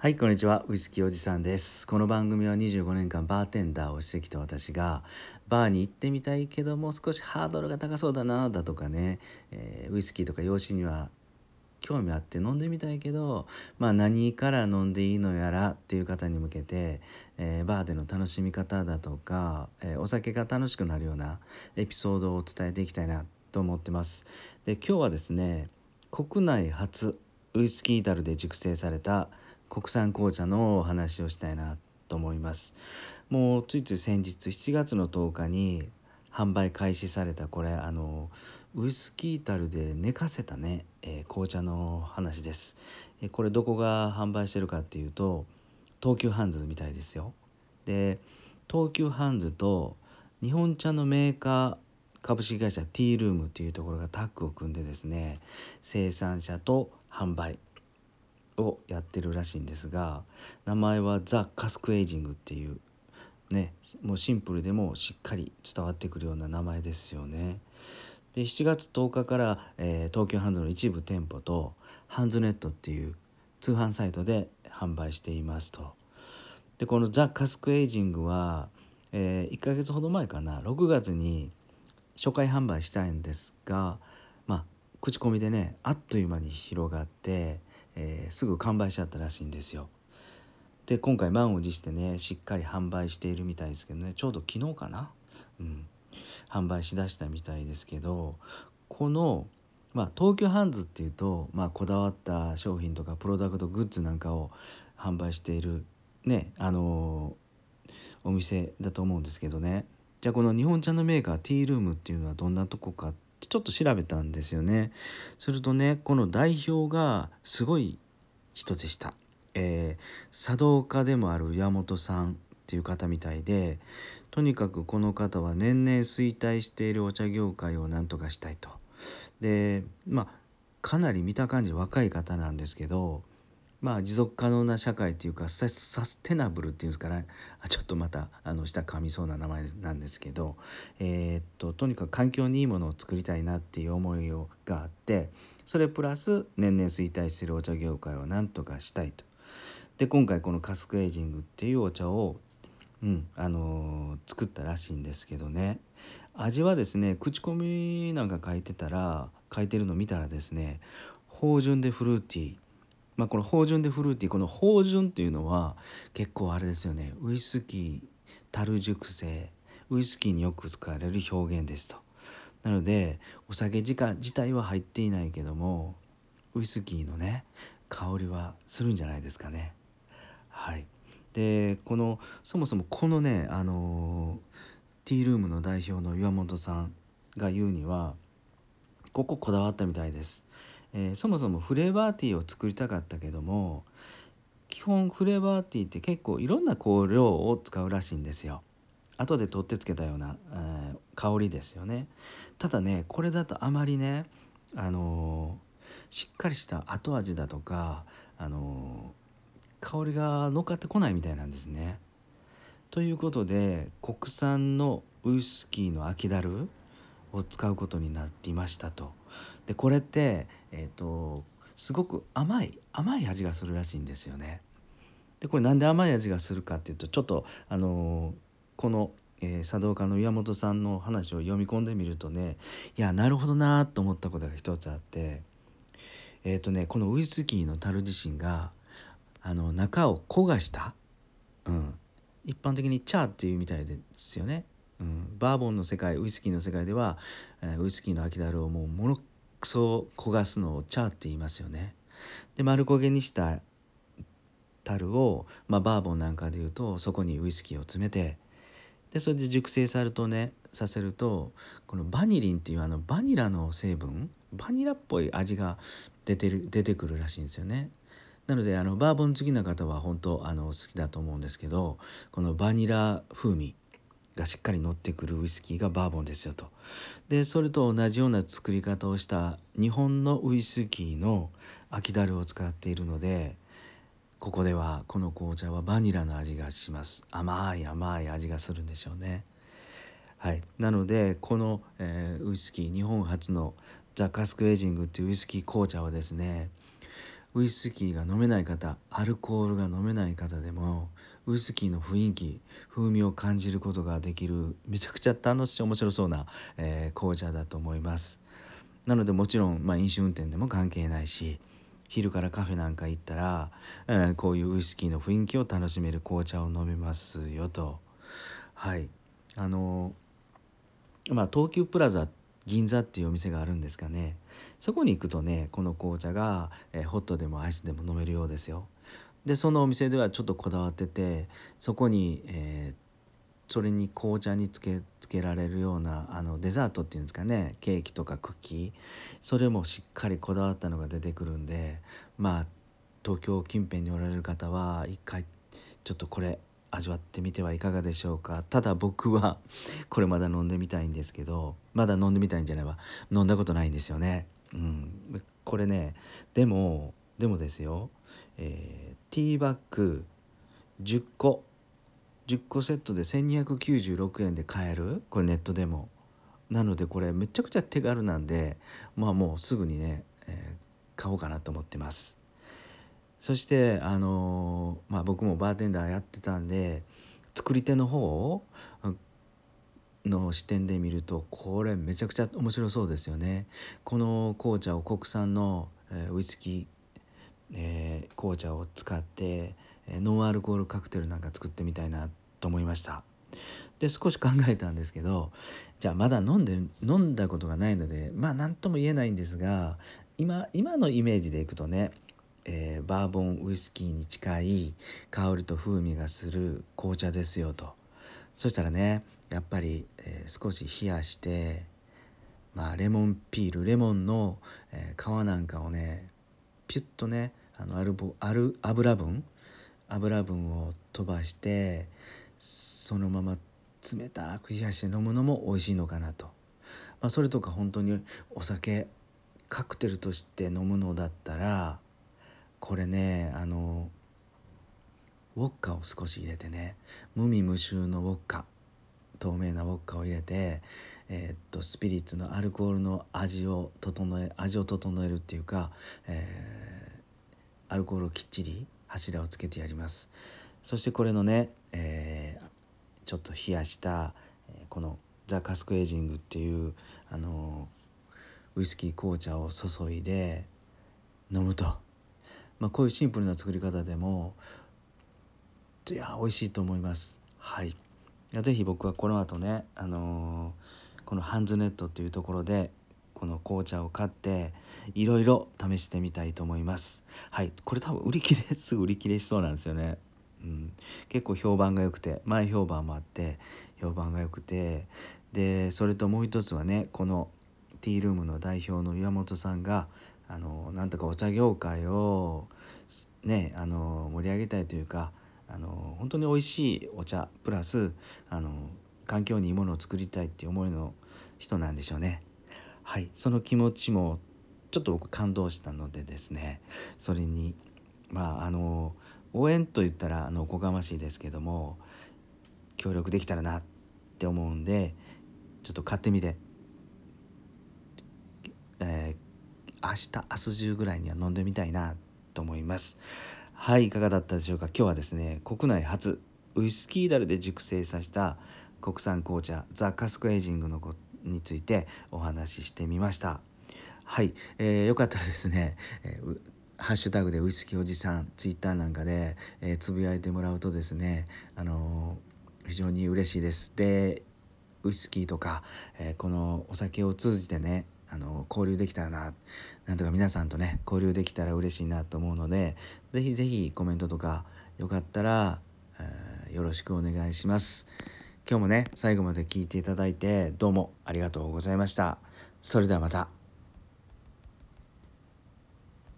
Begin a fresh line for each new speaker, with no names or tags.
はい、こんにちは。ウイスキーおじさんです。この番組は25年間バーテンダーをしてきた私が、バーに行ってみたいけども少しハードルが高そうだな、だとかね、えーウイスキーとか洋酒には興味あって飲んでみたいけど、まあ何から飲んでいいのやらっていう方に向けて、えーバーでの楽しみ方だとか、えーお酒が楽しくなるようなエピソードを伝えていきたいなと思ってます。で、今日はですね、国内初ウイスキー樽で熟成された国産紅茶のお話をしたいなと思います。もうついつい先日7月の10日に販売開始されたこれあのウイスキー樽で寝かせたね、えー紅茶の話です、えーこれどこが販売してるかっていうと東急ハンズみたいですよ。で東急ハンズと日本茶のメーカー株式会社ティールームっていうところがタッグを組んでですね生産者と販売。をやってるらしいんですが名前はザ・カスクエイジングっていうねもうシンプルでもしっかり伝わってくるような名前ですよね。で7月10日から、えー東京ハンズの一部店舗とハンズネットっていう通販サイトで販売していますと。でこのザ・カスクエイジングは、え1ヶ月ほど前かな6月に初回販売したいんですがまあ口コミでねあっという間に広がって、えーすぐ完売しちゃったらしいんですよ。で今回満を持してねしっかり販売しているみたいですけどねちょうど昨日かな、うん、販売しだしたみたいですけどこの、まあ、東急ハンズっていうと、まあ、こだわった商品とかプロダクトグッズなんかを販売しているねあのーお店だと思うんですけどね。じゃあこの日本茶のメーカーティールームっていうのはどんなとこかってちょっと調べたんですよね。するとねこの代表がすごい人でした、えー茶道家でもある岩本さんっていう方みたいでとにかくこの方は年々衰退しているお茶業界をなんとかしたいと。でまあかなり見た感じ若い方なんですけどまあ持続可能な社会っていうかサステナブルっていうんですかね。ちょっとまたあの下噛みそうな名前なんですけど、えーっととにかく環境にいいものを作りたいなっていう思いをがあってそれプラス年々衰退しているお茶業界をなんとかしたいと。で今回このカスクエイジングっていうお茶を、うんあのー作ったらしいんですけどね。味はですね口コミなんか書いてたら書いてるの見たらですね芳醇でフルーティー。まあこの芳醇でフルーティーこの芳醇っていうのは結構あれですよねウイスキー樽熟成ウイスキーによく使われる表現ですと。なのでお酒自自体は入っていないけどもウイスキーのね香りはするんじゃないですかね。はい、でこのそもそもこのねあのティールームの代表の岩本さんが言うにはこここだわったみたいです、えーそもそもフレーバーティーを作りたかったけども基本フレーバーティーって結構いろんな香料を使うらしいんですよ。後で取ってつけたような、えー香りですよね。ただねこれだとあまりねあのーしっかりした後味だとかあのー香りが乗っかってこないみたいなんですね。ということで国産のウイスキーの秋だるを使うことになっていましたと。でこれって、えー、とすごく甘い甘い味がするらしいんですよね。でこれなんで甘い味がするかっていうとちょっとあのーこの、えー茶道家の岩本さんの話を読み込んでみるとねいやなるほどなと思ったことが一つあってえっ、とねこのウイスキーの樽自身があの中を焦がした、うん、一般的にチャーっていうみたいですよね、うん、バーボンの世界ウイスキーの世界では、えーウイスキーの秋だるをもうものくそ焦がすのをチャーって言いますよね。で丸焦げにした樽を、まあ、バーボンなんかでいうとそこにウイスキーを詰めてでそれで熟成さるとねさせるとこのバニリンっていうあのバニラの成分バニラっぽい味が出てる出てくるらしいんですよね。なのであのバーボン好きな方は本当あの好きだと思うんですけどこのバニラ風味がしっかり乗ってくるウイスキーがバーボンですよと。でそれと同じような作り方をした日本のウイスキーの秋だるを使っているのでここではこの紅茶はバニラの味がします甘い甘い味がするんでしょうね。はい、なのでこの、えーウイスキー日本初のザ・カスクエイジングっていうウイスキー紅茶はですねウイスキーが飲めない方アルコールが飲めない方でもウイスキーの雰囲気風味を感じることができるめちゃくちゃ楽しい面白そうな、えー、紅茶だと思います。なのでもちろん、まあ、飲酒運転でも関係ないし昼からカフェなんか行ったら、えー、こういうウイスキーの雰囲気を楽しめる紅茶を飲めますよと。はい。あのまあ東急プラザ銀座っていうお店があるんですかね。そこに行くとねこの紅茶が、えー、ホットでもアイスでも飲めるようですよ。でそのお店ではちょっとこだわっててそこに、えー、それに紅茶につけつけられるようなあのデザートっていうんですかねケーキとかクッキー。それもしっかりこだわったのが出てくるんでまあ東京近辺におられる方は一回ちょっとこれ味わってみてはいかがでしょうか。ただ僕はこれまだ飲んでみたいんですけどまだ飲んでみたいんじゃないわ。飲んだことないんですよね。うん。これねでもでもですよ、えー、ティーバッグ10個10個セットで1296円で買える？これネットでも。なのでこれめちゃくちゃ手軽なんでまあもうすぐにね、えー、買おうかなと思ってます。そしてあのー、まあ僕もバーテンダーやってたんで作り手の方をの視点で見るとこれめちゃくちゃ面白そうですよね。この紅茶を国産の、えー、ウイスキー、えー、紅茶を使ってノンアルコールカクテルなんか作ってみたいなと思いました。で少し考えたんですけどじゃあまだ飲んで飲んだことがないのでまあ何とも言えないんですが今今のイメージでいくとね、えー、バーボンウイスキーに近い香りと風味がする紅茶ですよと。そしたらねやっぱり、えー、少し冷やしてまあレモンピールレモンの、えー、皮なんかをねピュッとねあのアルボアル油分油分を飛ばしてそのまま冷たく冷やして飲むのも美味しいのかなと、まあ、それとか本当にお酒カクテルとして飲むのだったらこれねあのウォッカを少し入れてね無味無臭のウォッカ透明なウォッカを入れて、えー、っとスピリッツのアルコールの味を整え味を整えるっていうか、えー、アルコールをきっちり柱をつけてやります。そしてこれのね、えー、ちょっと冷やした、このザ・カスクエイジングっていうあのウイスキー紅茶を注いで飲むと、まあ、こういうシンプルな作り方でもいや美味しいと思います。はい。是非僕はこの後ねあのー、このハンズネットっていうところでこの紅茶を買っていろいろ試してみたいと思います。はい。これ多分売り切れす。ぐ売り切れしそうなんですよね。うん、結構評判が良くて前評判もあって評判が良くてでそれともう一つはねこのティールームの代表の岩本さんがあのなんとかお茶業界をねあの盛り上げたいというかあの本当に美味しいお茶プラスあの環境にいいものを作りたいっていう思いの人なんでしょうね。はいその気持ちもちょっと僕感動したのでですねそれにまああの応援と言ったらあのおこがましいですけども協力できたらなって思うんでちょっと買ってみて、えー、明日明日中ぐらいには飲んでみたいなと思いますはいいかがだったでしょうか？今日はですね国内初ウイスキーダルで熟成させた国産紅茶ザ・カスクエイジングのことについてお話ししてみましたはい、えー、よかったらですね、えー、ハッシュタグでウイスキーおじさんツイッターなんかで、えー、つぶやいてもらうとですね、あのー、非常に嬉しいです。でウイスキーとか、えー、このお酒を通じてねあの交流できたらななんとか皆さんとね交流できたら嬉しいなと思うので是非是非コメントとかよかったら、えー、よろしくお願いします。今日もね最後まで聞いていただいてどうもありがとうございました。それではまた。